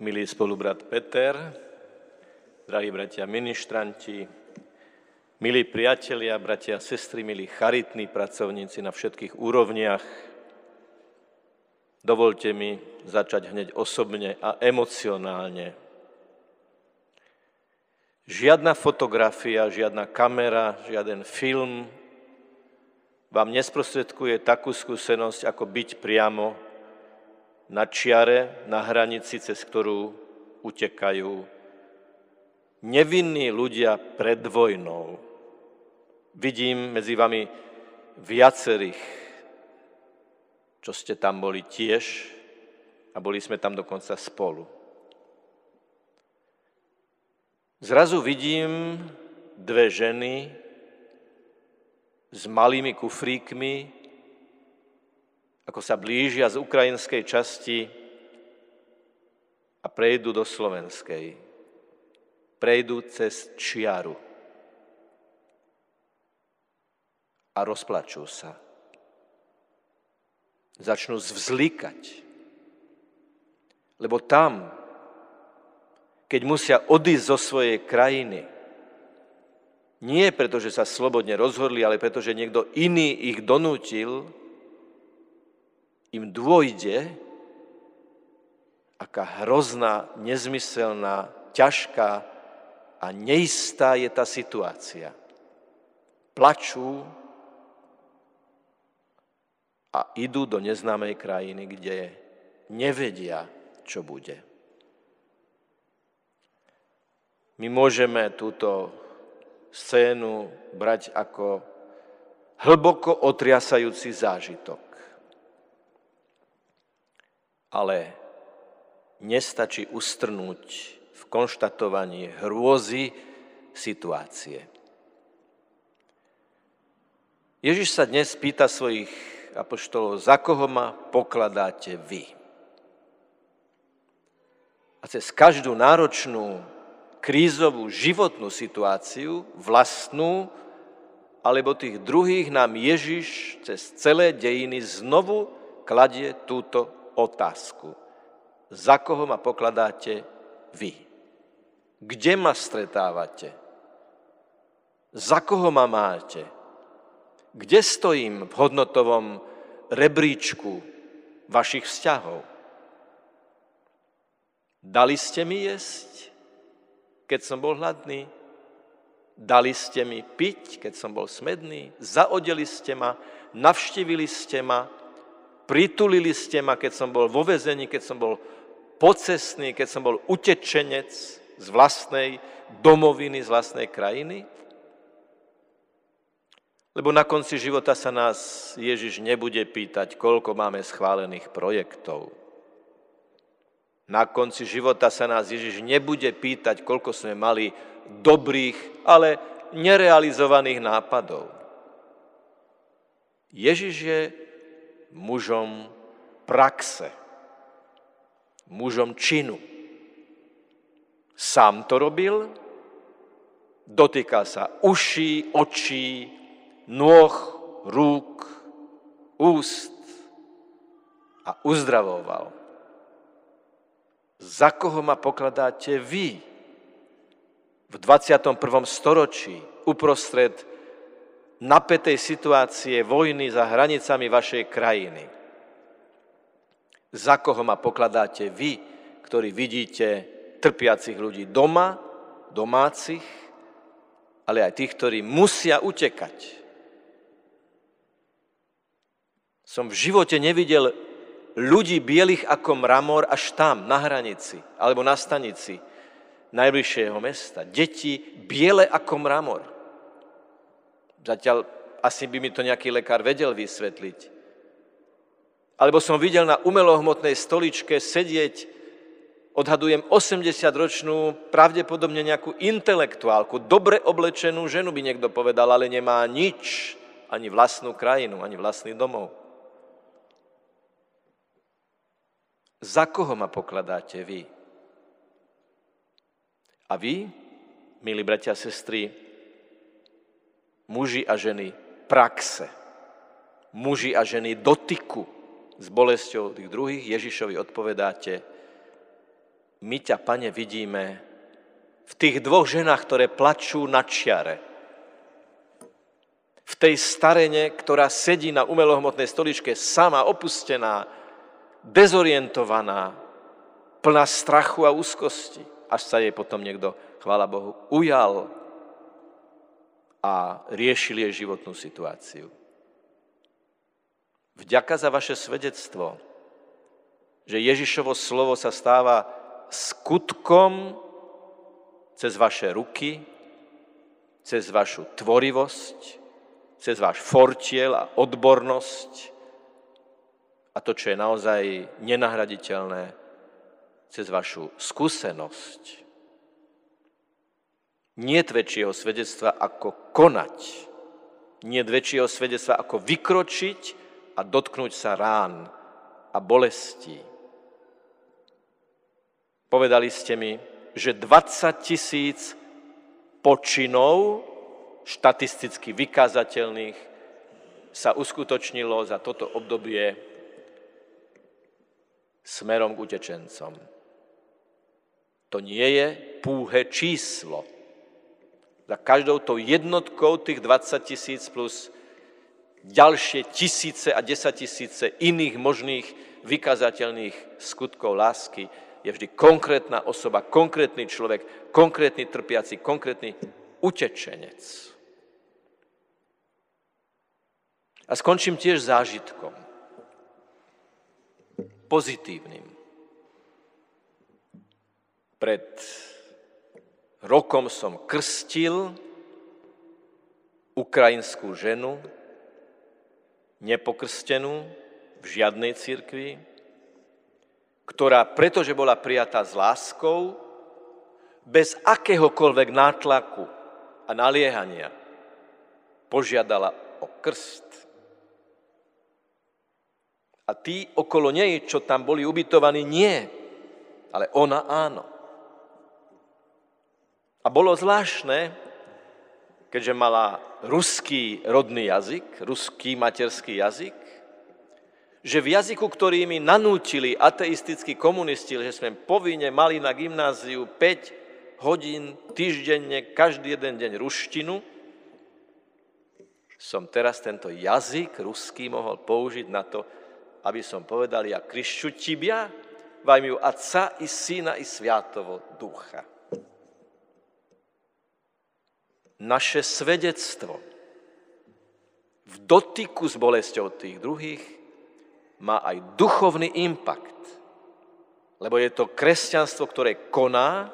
milý spolubrat Peter, drahí bratia ministranti, milí priatelia, bratia a sestry, milí charitní pracovníci na všetkých úrovniach, dovolte mi začať hneď osobne a emocionálne. Žiadna fotografia, žiadna kamera, žiaden film vám nesprostredkuje takú skúsenosť, ako byť priamo na čiare, na hranici, cez ktorú utekajú nevinní ľudia pred vojnou. Vidím medzi vami viacerých, čo ste tam boli tiež a boli sme tam dokonca spolu. Zrazu vidím dve ženy s malými kufríkmi, ako sa blížia z ukrajinskej časti a prejdú do slovenskej. Prejdú cez čiaru a rozplačú sa. Začnú zvzlikať. Lebo tam, keď musia odísť zo svojej krajiny, nie preto, že sa slobodne rozhodli, ale preto, že niekto iný ich donútil, im dôjde, aká hrozná, nezmyselná, ťažká a neistá je tá situácia. Plačú a idú do neznámej krajiny, kde nevedia, čo bude. My môžeme túto scénu brať ako hlboko otriasajúci zážitok ale nestačí ustrnúť v konštatovaní hrôzy situácie. Ježiš sa dnes pýta svojich apoštolov, za koho ma pokladáte vy? A cez každú náročnú, krízovú, životnú situáciu, vlastnú, alebo tých druhých nám Ježiš cez celé dejiny znovu kladie túto otázku. Za koho ma pokladáte vy? Kde ma stretávate? Za koho ma máte? Kde stojím v hodnotovom rebríčku vašich vzťahov? Dali ste mi jesť, keď som bol hladný? Dali ste mi piť, keď som bol smedný? Zaodeli ste ma? Navštívili ste ma? Pritulili ste ma, keď som bol vo vezení, keď som bol pocestný, keď som bol utečenec z vlastnej domoviny, z vlastnej krajiny? Lebo na konci života sa nás Ježiš nebude pýtať, koľko máme schválených projektov. Na konci života sa nás Ježiš nebude pýtať, koľko sme mali dobrých, ale nerealizovaných nápadov. Ježiš je mužom praxe, mužom činu. Sám to robil, dotýka sa uší, očí, nôh, rúk, úst a uzdravoval. Za koho ma pokladáte vy v 21. storočí uprostred napätej situácie vojny za hranicami vašej krajiny. Za koho ma pokladáte vy, ktorí vidíte trpiacich ľudí doma, domácich, ale aj tých, ktorí musia utekať. Som v živote nevidel ľudí bielých ako mramor až tam, na hranici, alebo na stanici najbližšieho mesta. Deti biele ako mramor. Zatiaľ asi by mi to nejaký lekár vedel vysvetliť. Alebo som videl na umelohmotnej stoličke sedieť, odhadujem 80-ročnú, pravdepodobne nejakú intelektuálku, dobre oblečenú ženu by niekto povedal, ale nemá nič, ani vlastnú krajinu, ani vlastný domov. Za koho ma pokladáte vy? A vy, milí bratia a sestry, muži a ženy praxe, muži a ženy dotyku s bolesťou tých druhých, Ježišovi odpovedáte, my ťa, pane, vidíme v tých dvoch ženách, ktoré plačú na čiare. V tej starene, ktorá sedí na umelohmotnej stoličke, sama, opustená, dezorientovaná, plná strachu a úzkosti, až sa jej potom niekto, chvála Bohu, ujal a riešil jej životnú situáciu. Vďaka za vaše svedectvo, že Ježišovo slovo sa stáva skutkom cez vaše ruky, cez vašu tvorivosť, cez váš fortiel a odbornosť a to, čo je naozaj nenahraditeľné, cez vašu skúsenosť. Nie väčšieho svedectva ako konať. Nie väčšieho svedectva ako vykročiť a dotknúť sa rán a bolestí. Povedali ste mi, že 20 tisíc počinov štatisticky vykázateľných sa uskutočnilo za toto obdobie smerom k utečencom. To nie je púhe číslo. Za každou tou jednotkou tých 20 tisíc plus ďalšie tisíce a desatisíce iných možných vykazateľných skutkov lásky je vždy konkrétna osoba, konkrétny človek, konkrétny trpiaci, konkrétny utečenec. A skončím tiež zážitkom. Pozitívnym. Pred rokom som krstil ukrajinskú ženu, nepokrstenú v žiadnej cirkvi, ktorá, pretože bola prijatá s láskou, bez akéhokoľvek nátlaku a naliehania, požiadala o krst. A tí okolo nej, čo tam boli ubytovaní, nie, ale ona áno. A bolo zvláštne, keďže mala ruský rodný jazyk, ruský materský jazyk, že v jazyku, ktorý mi nanútili ateistickí komunisti, že sme povinne mali na gymnáziu 5 hodín týždenne, každý jeden deň ruštinu, som teraz tento jazyk ruský mohol použiť na to, aby som povedal, ja kryšču tibia, vajmiu Atca i Syna i Sviatovo Ducha. Naše svedectvo v dotyku s bolesťou tých druhých má aj duchovný impact. Lebo je to kresťanstvo, ktoré koná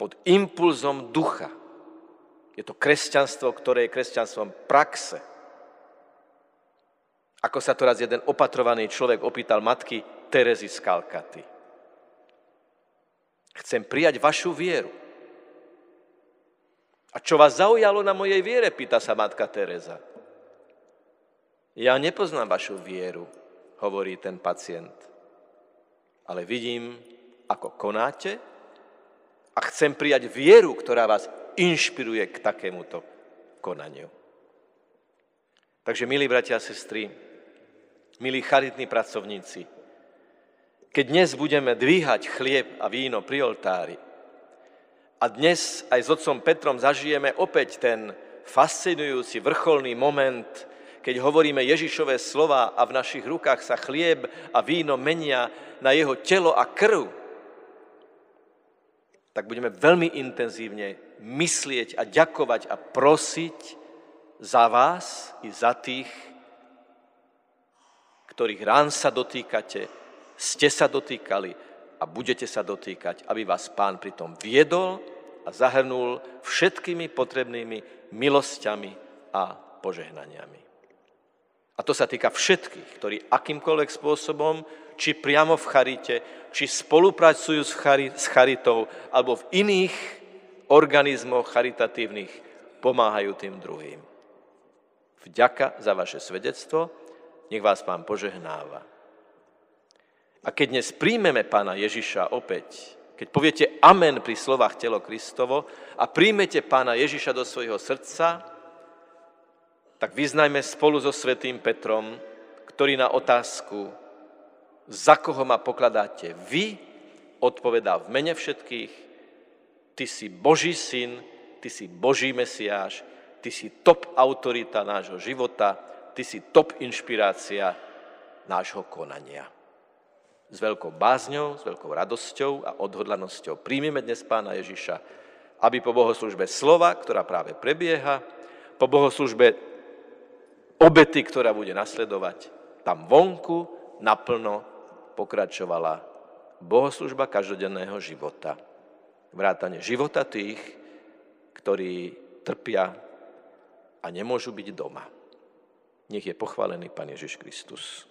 pod impulzom ducha. Je to kresťanstvo, ktoré je kresťanstvom praxe. Ako sa to raz jeden opatrovaný človek opýtal matky Terezy z Kalkaty. Chcem prijať vašu vieru. A čo vás zaujalo na mojej viere, pýta sa matka Teresa. Ja nepoznám vašu vieru, hovorí ten pacient. Ale vidím, ako konáte a chcem prijať vieru, ktorá vás inšpiruje k takémuto konaniu. Takže, milí bratia a sestry, milí charitní pracovníci, keď dnes budeme dvíhať chlieb a víno pri oltári a dnes aj s otcom Petrom zažijeme opäť ten fascinujúci vrcholný moment keď hovoríme Ježišové slova a v našich rukách sa chlieb a víno menia na jeho telo a krv, tak budeme veľmi intenzívne myslieť a ďakovať a prosiť za vás i za tých, ktorých rán sa dotýkate, ste sa dotýkali a budete sa dotýkať, aby vás pán pritom viedol a zahrnul všetkými potrebnými milosťami a požehnaniami. A to sa týka všetkých, ktorí akýmkoľvek spôsobom, či priamo v charite, či spolupracujú s, chari- s charitou, alebo v iných organizmoch charitatívnych, pomáhajú tým druhým. Vďaka za vaše svedectvo, nech vás pán požehnáva. A keď dnes príjmeme pána Ježiša opäť, keď poviete amen pri slovách telo Kristovo a príjmete pána Ježiša do svojho srdca, tak vyznajme spolu so svetým Petrom, ktorý na otázku, za koho ma pokladáte vy, odpovedá v mene všetkých, ty si Boží syn, ty si Boží mesiáš, ty si top autorita nášho života, ty si top inšpirácia nášho konania. S veľkou bázňou, s veľkou radosťou a odhodlanosťou príjmeme dnes pána Ježiša, aby po bohoslužbe slova, ktorá práve prebieha, po bohoslužbe obety, ktorá bude nasledovať, tam vonku naplno pokračovala bohoslužba každodenného života. Vrátanie života tých, ktorí trpia a nemôžu byť doma. Nech je pochválený Pán Ježiš Kristus.